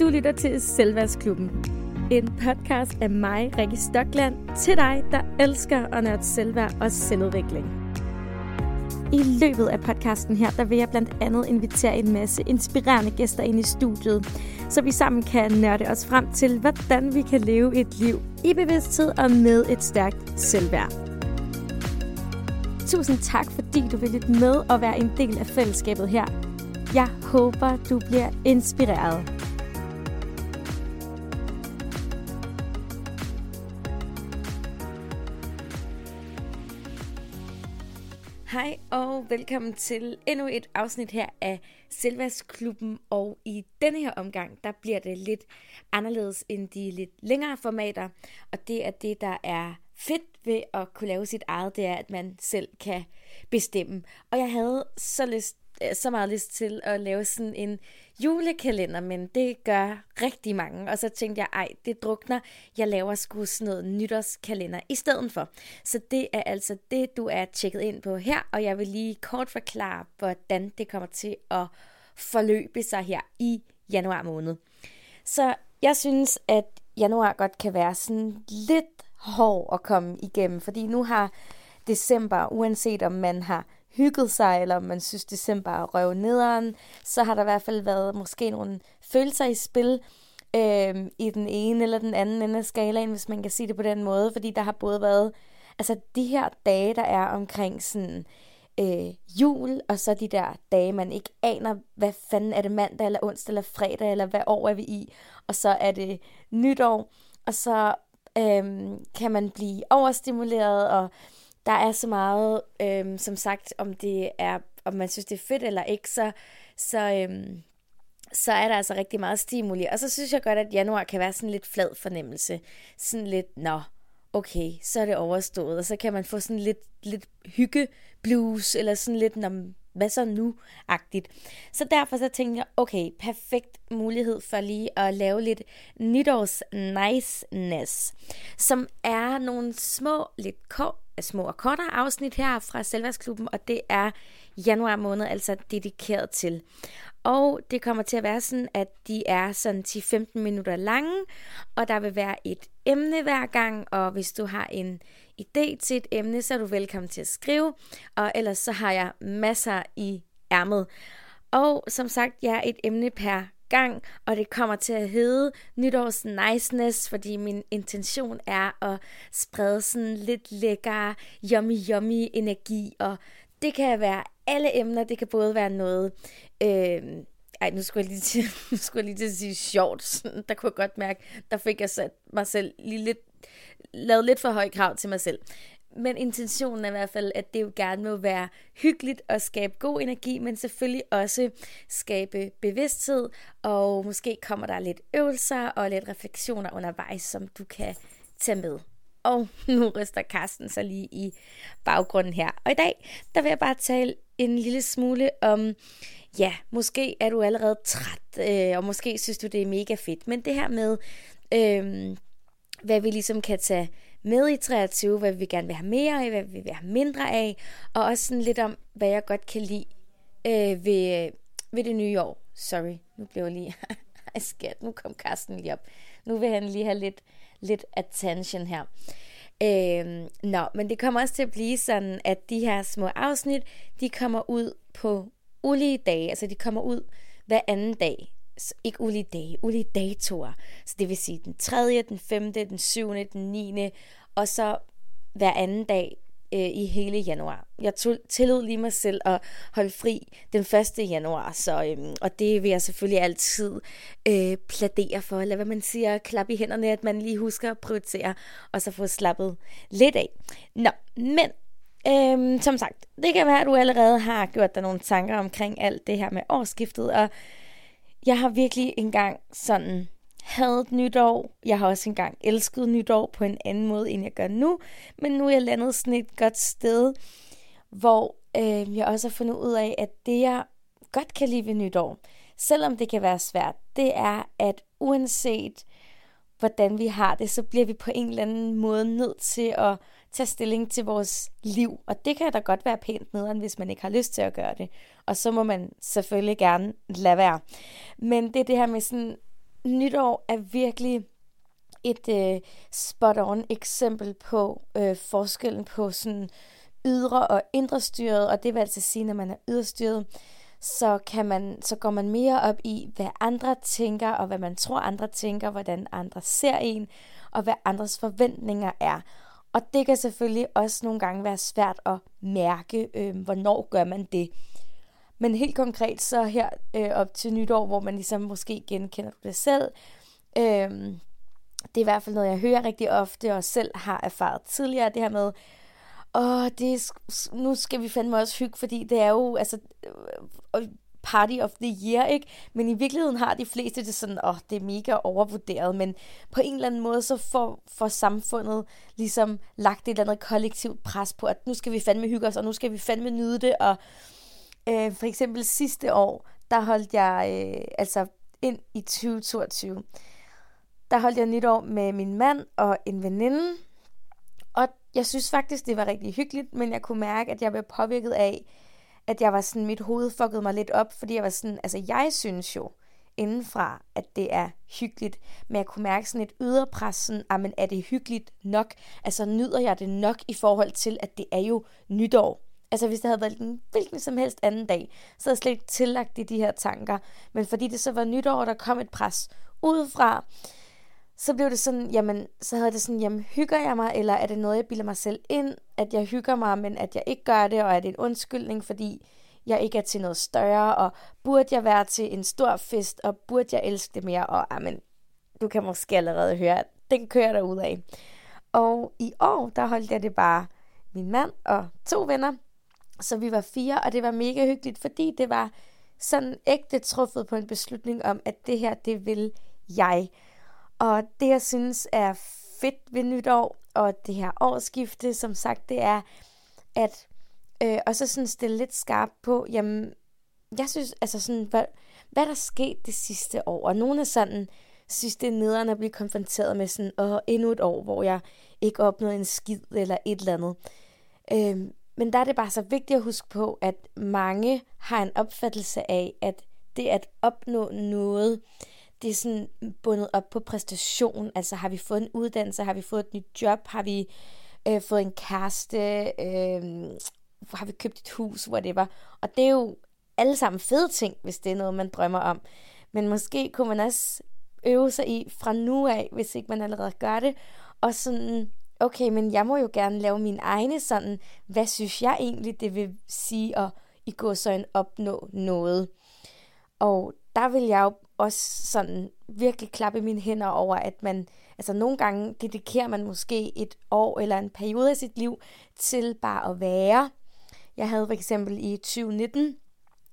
Du lytter til Selvværdsklubben. En podcast af mig, Rikke Stokland, til dig, der elsker at nørde selvværd og selvudvikling. I løbet af podcasten her, der vil jeg blandt andet invitere en masse inspirerende gæster ind i studiet, så vi sammen kan nørde os frem til, hvordan vi kan leve et liv i bevidsthed og med et stærkt selvværd. Tusind tak, fordi du vil lytte med og være en del af fællesskabet her. Jeg håber, du bliver inspireret. Hej og velkommen til endnu et afsnit her af Selvværdsklubben. Og i denne her omgang, der bliver det lidt anderledes end de lidt længere formater. Og det er det, der er fedt ved at kunne lave sit eget, det er, at man selv kan bestemme. Og jeg havde så lyst Øh, så meget lyst til at lave sådan en julekalender, men det gør rigtig mange. Og så tænkte jeg, ej, det drukner. Jeg laver sgu sådan noget nytårskalender i stedet for. Så det er altså det, du er tjekket ind på her, og jeg vil lige kort forklare, hvordan det kommer til at forløbe sig her i januar måned. Så jeg synes, at januar godt kan være sådan lidt hård at komme igennem, fordi nu har december, uanset om man har hygget sig, eller om man synes, december er røv nederen, så har der i hvert fald været måske nogle følelser i spil øh, i den ene eller den anden ende af skalaen, hvis man kan sige det på den måde, fordi der har både været, altså de her dage, der er omkring sådan øh, jul, og så de der dage, man ikke aner, hvad fanden er det mandag, eller onsdag, eller fredag, eller hvad år er vi i, og så er det nytår, og så øh, kan man blive overstimuleret, og der er så meget, øhm, som sagt, om det er, om man synes, det er fedt eller ikke, så, så, øhm, så er der altså rigtig meget stimuli. Og så synes jeg godt, at januar kan være sådan lidt flad fornemmelse. Sådan lidt, nå, okay, så er det overstået. Og så kan man få sådan lidt, lidt hygge blues, eller sådan lidt, nå, hvad så nu-agtigt. Så derfor så tænkte jeg, okay, perfekt mulighed for lige at lave lidt nytårs niceness, som er nogle små, lidt kort, små og kortere afsnit her fra Selvværdsklubben, og det er januar måned altså dedikeret til. Og det kommer til at være sådan, at de er sådan 10-15 minutter lange, og der vil være et emne hver gang, og hvis du har en idé til et emne, så er du velkommen til at skrive, og ellers så har jeg masser i ærmet. Og som sagt, jeg er et emne per gang, og det kommer til at hedde nytårs niceness, fordi min intention er at sprede sådan lidt lækker, yummy, yummy energi, og det kan være alle emner, det kan både være noget, øh, ej, nu skulle jeg lige til, nu skulle jeg lige til at sige sjovt, der kunne jeg godt mærke, der fik jeg sat mig selv lige lidt, lavet lidt for høj krav til mig selv. Men intentionen er i hvert fald, at det jo gerne må være hyggeligt og skabe god energi, men selvfølgelig også skabe bevidsthed, og måske kommer der lidt øvelser og lidt refleksioner undervejs, som du kan tage med. Og nu ryster Karsten så lige i baggrunden her. Og i dag, der vil jeg bare tale en lille smule om, ja, måske er du allerede træt, øh, og måske synes du, det er mega fedt. Men det her med, øh, hvad vi ligesom kan tage med i 23, hvad vi gerne vil have mere af, hvad vi vil have mindre af, og også sådan lidt om, hvad jeg godt kan lide øh, ved, øh, ved det nye år. Sorry, nu blev jeg lige... skat, nu kom Karsten lige op. Nu vil han lige have lidt, lidt attention her. Øh, nå, men det kommer også til at blive sådan, at de her små afsnit, de kommer ud på ulige dage. Altså de kommer ud hver anden dag ikke ulige dage, ulige datoer. Så det vil sige den 3., den 5., den 7., den 9. og så hver anden dag øh, i hele januar. Jeg tillod lige mig selv at holde fri den 1. januar, så, øhm, og det vil jeg selvfølgelig altid øh, pladere for, eller hvad man siger, klap i hænderne, at man lige husker at prioritere, og så få slappet lidt af. Nå, men øhm, som sagt, det kan være, at du allerede har gjort dig nogle tanker omkring alt det her med årsskiftet, og jeg har virkelig engang sådan hadet nytår. Jeg har også engang elsket nytår på en anden måde, end jeg gør nu. Men nu er jeg landet sådan et godt sted, hvor øh, jeg også har fundet ud af, at det jeg godt kan lide ved nytår, selvom det kan være svært, det er, at uanset hvordan vi har det, så bliver vi på en eller anden måde nødt til at tage stilling til vores liv. Og det kan da godt være pænt nederen, hvis man ikke har lyst til at gøre det. Og så må man selvfølgelig gerne lade være. Men det er det her med sådan, nytår er virkelig et øh, spot-on eksempel på øh, forskellen på sådan ydre og indre styret, og det vil altså sige, når man er yderstyret, så, kan man, så går man mere op i, hvad andre tænker, og hvad man tror, andre tænker, hvordan andre ser en, og hvad andres forventninger er. Og det kan selvfølgelig også nogle gange være svært at mærke, øh, hvornår gør man det. Men helt konkret så her øh, op til nytår, hvor man ligesom måske genkender det selv, øh, det er i hvert fald noget, jeg hører rigtig ofte, og selv har erfaret tidligere, det her med, åh, det er, nu skal vi fandme også hygge, fordi det er jo, altså, øh, party of the year, ikke? Men i virkeligheden har de fleste det sådan, åh, det er mega overvurderet, men på en eller anden måde, så får, får samfundet ligesom lagt et eller andet kollektivt pres på, at nu skal vi fandme hygge os, og nu skal vi fandme nyde det, og øh, for eksempel sidste år, der holdt jeg, øh, altså ind i 2022, der holdt jeg nytår med min mand og en veninde, og jeg synes faktisk, det var rigtig hyggeligt, men jeg kunne mærke, at jeg blev påvirket af, at jeg var sådan, mit hoved fuckede mig lidt op, fordi jeg var sådan, altså jeg synes jo indenfra, at det er hyggeligt, men jeg kunne mærke sådan et yderpres, sådan, ah, men er det hyggeligt nok? Altså nyder jeg det nok i forhold til, at det er jo nytår? Altså hvis det havde været en hvilken som helst anden dag, så havde jeg slet ikke tillagt i de her tanker. Men fordi det så var nytår, der kom et pres udefra, så blev det sådan, jamen, så havde det sådan, jamen, hygger jeg mig, eller er det noget, jeg bilder mig selv ind, at jeg hygger mig, men at jeg ikke gør det, og er det en undskyldning, fordi jeg ikke er til noget større, og burde jeg være til en stor fest, og burde jeg elske det mere, og ah, amen, du kan måske allerede høre, at den kører der ud af. Og i år, der holdt jeg det bare min mand og to venner, så vi var fire, og det var mega hyggeligt, fordi det var sådan ægte truffet på en beslutning om, at det her, det vil jeg. Og det, jeg synes er fedt ved nytår og det her årsskifte, som sagt, det er, at øh, og så sådan stille lidt skarpt på, jamen, jeg synes, altså sådan, hvad, hvad der sket det sidste år, og nogle er sådan, synes det er nederen at blive konfronteret med sådan, åh, endnu et år, hvor jeg ikke opnåede en skid eller et eller andet. Øh, men der er det bare så vigtigt at huske på, at mange har en opfattelse af, at det at opnå noget, det er sådan bundet op på præstation. Altså har vi fået en uddannelse, har vi fået et nyt job, har vi øh, fået en kæreste, øh, har vi købt et hus, whatever. Og det er jo alle sammen fede ting, hvis det er noget, man drømmer om. Men måske kunne man også øve sig i fra nu af, hvis ikke man allerede gør det, og sådan, okay, men jeg må jo gerne lave min egne sådan, hvad synes jeg egentlig, det vil sige at i går så en opnå noget. Og der vil jeg jo også sådan virkelig klappe mine hænder over, at man, altså nogle gange dedikerer man måske et år eller en periode af sit liv til bare at være. Jeg havde for eksempel i 2019,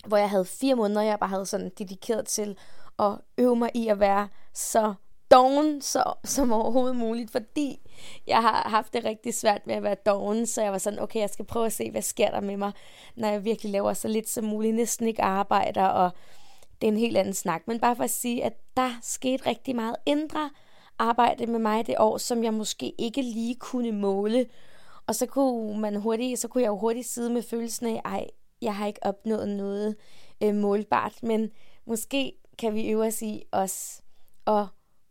hvor jeg havde fire måneder, jeg bare havde sådan dedikeret til at øve mig i at være så doven så, som overhovedet muligt, fordi jeg har haft det rigtig svært med at være doven, så jeg var sådan, okay, jeg skal prøve at se, hvad sker der med mig, når jeg virkelig laver så lidt som muligt, næsten ikke arbejder, og det er en helt anden snak. Men bare for at sige, at der skete rigtig meget indre arbejde med mig det år, som jeg måske ikke lige kunne måle. Og så kunne man hurtigt, så kunne jeg jo hurtigt sidde med følelsen af, ej, jeg har ikke opnået noget øh, målbart, men måske kan vi øve os i os at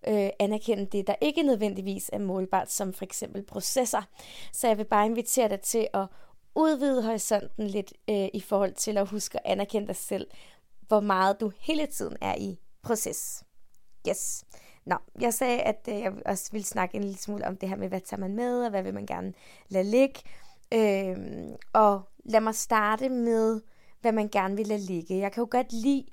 øh, anerkende det, der ikke nødvendigvis er målbart, som for eksempel processer. Så jeg vil bare invitere dig til at udvide horisonten lidt øh, i forhold til at huske at anerkende dig selv, hvor meget du hele tiden er i proces. Yes. Nå, jeg sagde, at øh, jeg også ville snakke en lille smule om det her med, hvad tager man med, og hvad vil man gerne lade ligge. Øhm, og lad mig starte med, hvad man gerne vil lade ligge. Jeg kan jo godt lide,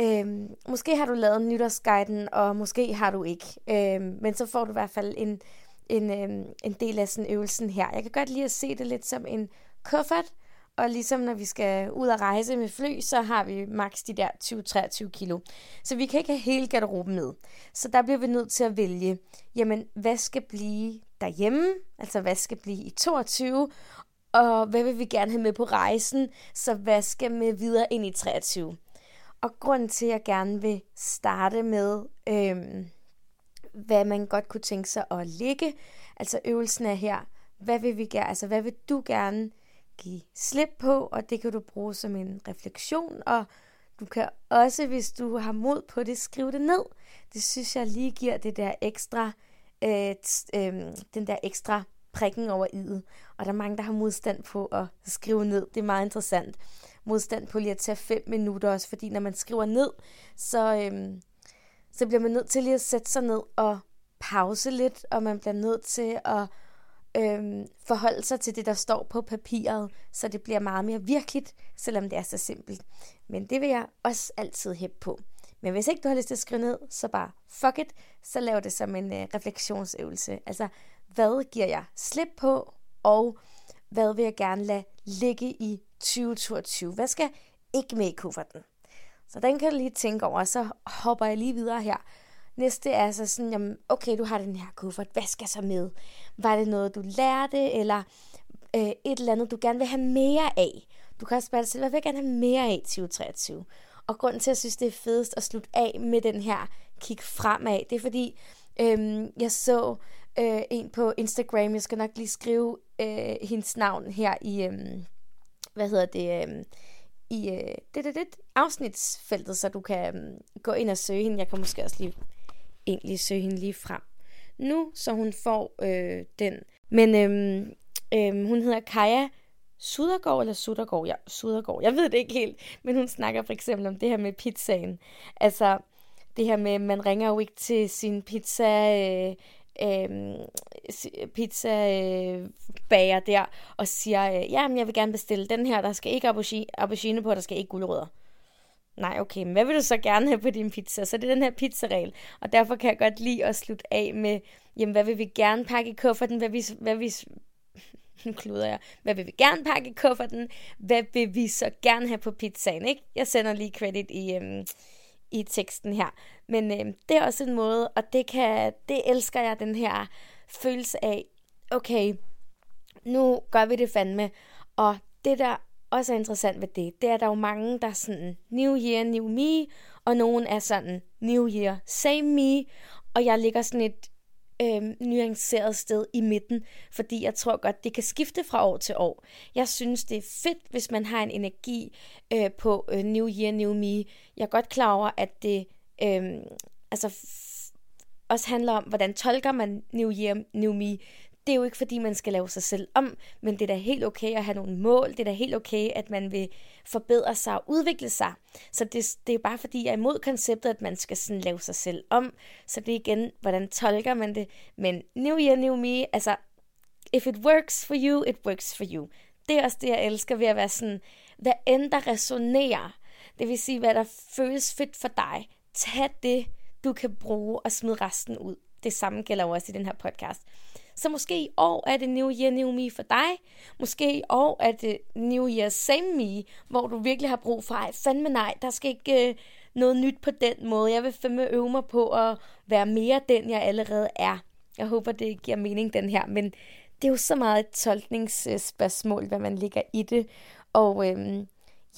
øhm, måske har du lavet nytårsguiden, og måske har du ikke. Øhm, men så får du i hvert fald en, en, øhm, en del af sådan øvelsen her. Jeg kan godt lide at se det lidt som en kuffert, og ligesom når vi skal ud og rejse med fly, så har vi maks de der 20-23 kilo. Så vi kan ikke have hele garderoben med. Så der bliver vi nødt til at vælge, jamen hvad skal blive derhjemme, altså hvad skal blive i 22, og hvad vil vi gerne have med på rejsen, så hvad skal med videre ind i 23. Og grunden til, at jeg gerne vil starte med, øhm, hvad man godt kunne tænke sig at ligge, altså øvelsen er her, hvad vil vi gerne, altså hvad vil du gerne give slip på, og det kan du bruge som en refleksion, og Du kan også, hvis du har mod på det, skrive det ned. Det synes jeg lige giver det der ekstra, øh, øh, den der ekstra prikken over i'et. Og der er mange, der har modstand på at skrive ned. Det er meget interessant. Modstand på lige at tage fem minutter også, fordi når man skriver ned, så, øh, så bliver man nødt til lige at sætte sig ned og pause lidt, og man bliver nødt til at øhm, forholde sig til det, der står på papiret, så det bliver meget mere virkeligt, selvom det er så simpelt. Men det vil jeg også altid hæppe på. Men hvis ikke du har lyst til at skrive ned, så bare fuck it, så lav det som en øh, refleksionsøvelse. Altså, hvad giver jeg slip på, og hvad vil jeg gerne lade ligge i 2022? Hvad skal ikke med i kufferten? Så den kan du lige tænke over, så hopper jeg lige videre her. Næste er så sådan, jamen, okay, du har den her kuffert, hvad skal så med? Var det noget, du lærte, eller øh, et eller andet, du gerne vil have mere af? Du kan også spørge dig selv, hvad vil jeg gerne have mere af i 2023? Og grunden til, at jeg synes, det er fedest at slutte af med den her kig fremad, det er fordi, øhm, jeg så øh, en på Instagram, jeg skal nok lige skrive øh, hendes navn her i, øh, hvad hedder det, øh, i øh, det, det, det, afsnitsfeltet, så du kan øh, gå ind og søge hende. Jeg kan måske også lige egentlig søge hende lige frem nu, så hun får øh, den. Men øhm, øhm, hun hedder Kaja Sudergaard eller Sudergaard? Ja, Sudergaard. Jeg ved det ikke helt, men hun snakker for eksempel om det her med pizzaen. Altså, det her med, man ringer jo ikke til sin pizza... Øh, øh, pizza øh, bager der og siger, øh, ja, men jeg vil gerne bestille den her, der skal ikke aubergine på, der skal ikke gulerødder. Nej, okay, men hvad vil du så gerne have på din pizza? Så det er den her pizzaregel. Og derfor kan jeg godt lide at slutte af med, jamen, hvad vil vi gerne pakke i kufferten? Hvad vi, hvad vi, nu kluder jeg. Hvad vil vi gerne pakke i kufferten? Hvad vil vi så gerne have på pizzaen, ikke? Jeg sender lige credit i, øhm, i teksten her. Men øhm, det er også en måde, og det, kan, det elsker jeg, den her følelse af, okay, nu gør vi det fandme. Og det, der også er interessant ved det, det er, at der er jo mange, der er sådan, new year, new me, og nogen er sådan, new year, same me, og jeg ligger sådan et øh, nuanceret sted i midten, fordi jeg tror godt, det kan skifte fra år til år. Jeg synes, det er fedt, hvis man har en energi øh, på øh, New Year, New Me. Jeg er godt klar over, at det øh, altså også handler om, hvordan tolker man New Year, New Me det er jo ikke fordi, man skal lave sig selv om, men det er da helt okay at have nogle mål. Det er da helt okay, at man vil forbedre sig og udvikle sig. Så det, det er bare fordi, jeg er imod konceptet, at man skal sådan lave sig selv om. Så det er igen, hvordan tolker man det. Men new year, new me, altså, if it works for you, it works for you. Det er også det, jeg elsker ved at være sådan, hvad end der resonerer, det vil sige, hvad der føles fedt for dig, tag det, du kan bruge og smide resten ud. Det samme gælder også i den her podcast. Så måske i år er det New Year, New Me for dig. Måske i år er det New Year, Same Me, hvor du virkelig har brug for, ej fandme nej, der skal ikke øh, noget nyt på den måde. Jeg vil fandme øve mig på at være mere den, jeg allerede er. Jeg håber, det giver mening, den her. Men det er jo så meget et tolkningsspørgsmål, hvad man ligger i det. Og øhm,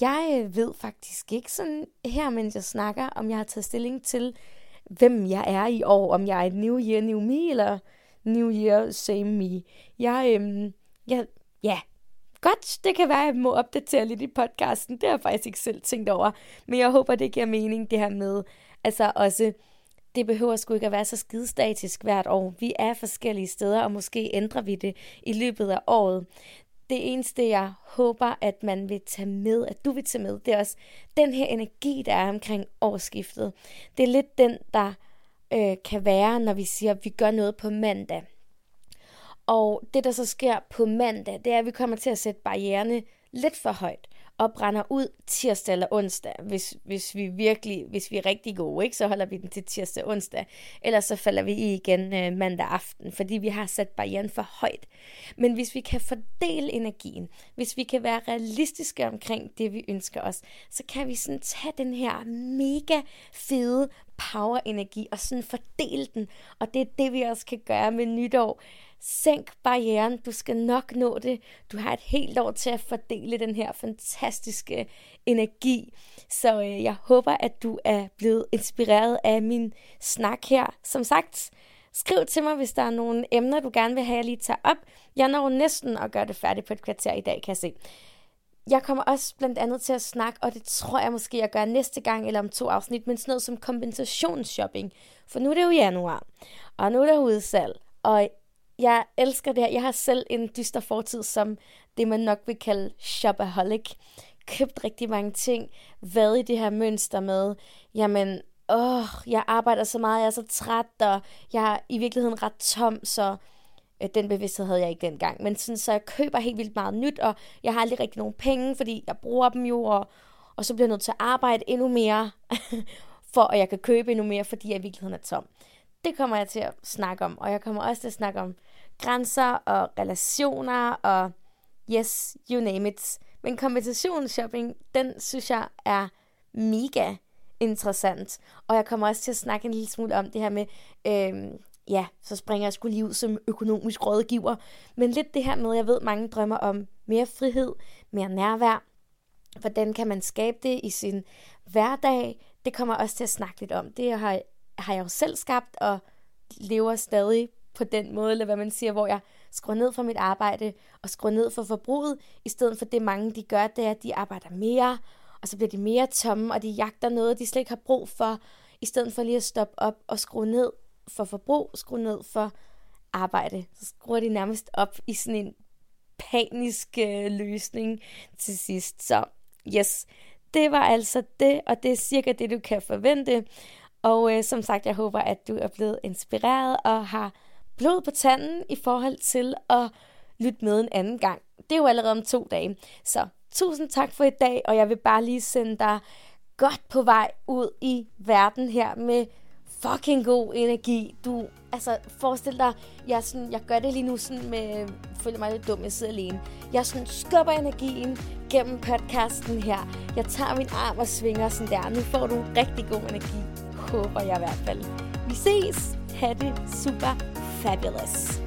jeg øh, ved faktisk ikke sådan her, mens jeg snakker, om jeg har taget stilling til, hvem jeg er i år. Om jeg er et New Year, New Me, eller New Year, same me. Jeg, øhm, jeg, ja, godt, det kan være, at jeg må opdatere lidt i podcasten. Det har jeg faktisk ikke selv tænkt over. Men jeg håber, det giver mening, det her med, altså også, det behøver sgu ikke at være så skidestatisk hvert år. Vi er forskellige steder, og måske ændrer vi det i løbet af året. Det eneste, jeg håber, at man vil tage med, at du vil tage med, det er også den her energi, der er omkring årsskiftet. Det er lidt den, der øh, kan være, når vi siger, at vi gør noget på mandag. Og det, der så sker på mandag, det er, at vi kommer til at sætte barriererne lidt for højt og brænder ud tirsdag eller onsdag. Hvis, hvis vi virkelig, hvis vi er rigtig gode, ikke, så holder vi den til tirsdag og onsdag. Ellers så falder vi i igen øh, mandag aften, fordi vi har sat barrieren for højt. Men hvis vi kan fordele energien, hvis vi kan være realistiske omkring det, vi ønsker os, så kan vi sådan tage den her mega fede power-energi og sådan fordele den. Og det er det, vi også kan gøre med nytår Sænk barrieren, du skal nok nå det. Du har et helt år til at fordele den her fantastiske energi. Så øh, jeg håber, at du er blevet inspireret af min snak her. Som sagt, skriv til mig, hvis der er nogle emner, du gerne vil have, jeg lige tager op. Jeg når næsten at gøre det færdigt på et kvarter i dag, kan jeg se. jeg kommer også blandt andet til at snakke, og det tror jeg måske, jeg gør næste gang eller om to afsnit, men sådan noget som kompensationsshopping. For nu er det jo januar, og nu er der udsalg, og jeg elsker det her. Jeg har selv en dyster fortid som det, man nok vil kalde shopaholic. Købt rigtig mange ting, været i det her mønster med, jamen, åh, jeg arbejder så meget, jeg er så træt, og jeg er i virkeligheden ret tom, så øh, den bevidsthed havde jeg ikke dengang. Men sådan, så jeg køber helt vildt meget nyt, og jeg har aldrig rigtig nogen penge, fordi jeg bruger dem jo, og, og så bliver jeg nødt til at arbejde endnu mere, for at jeg kan købe endnu mere, fordi jeg i virkeligheden er tom. Det kommer jeg til at snakke om, og jeg kommer også til at snakke om grænser og relationer og yes, you name it. Men kompensationsshopping, den synes jeg er mega interessant. Og jeg kommer også til at snakke en lille smule om det her med, øh, ja, så springer jeg skulle lige ud som økonomisk rådgiver. Men lidt det her med, jeg ved, mange drømmer om mere frihed, mere nærvær. Hvordan kan man skabe det i sin hverdag? Det kommer også til at snakke lidt om. Det har, har jeg jo selv skabt, og lever stadig på den måde, eller hvad man siger, hvor jeg skruer ned for mit arbejde og skruer ned for forbruget, i stedet for det mange de gør, det er, at de arbejder mere, og så bliver de mere tomme, og de jagter noget, de slet ikke har brug for, i stedet for lige at stoppe op og skrue ned for forbrug, skrue ned for arbejde. Så skruer de nærmest op i sådan en panisk øh, løsning til sidst. Så yes, det var altså det, og det er cirka det, du kan forvente. Og øh, som sagt, jeg håber, at du er blevet inspireret og har blod på tanden i forhold til at lytte med en anden gang. Det er jo allerede om to dage. Så tusind tak for i dag, og jeg vil bare lige sende dig godt på vej ud i verden her med fucking god energi. Du, altså, forestil dig, jeg, sådan, jeg gør det lige nu sådan med, føler mig lidt dum, jeg sidder alene. Jeg sådan skubber energien gennem podcasten her. Jeg tager min arm og svinger sådan der. Nu får du rigtig god energi, håber jeg i hvert fald. Vi ses. Ha' det super fabulous.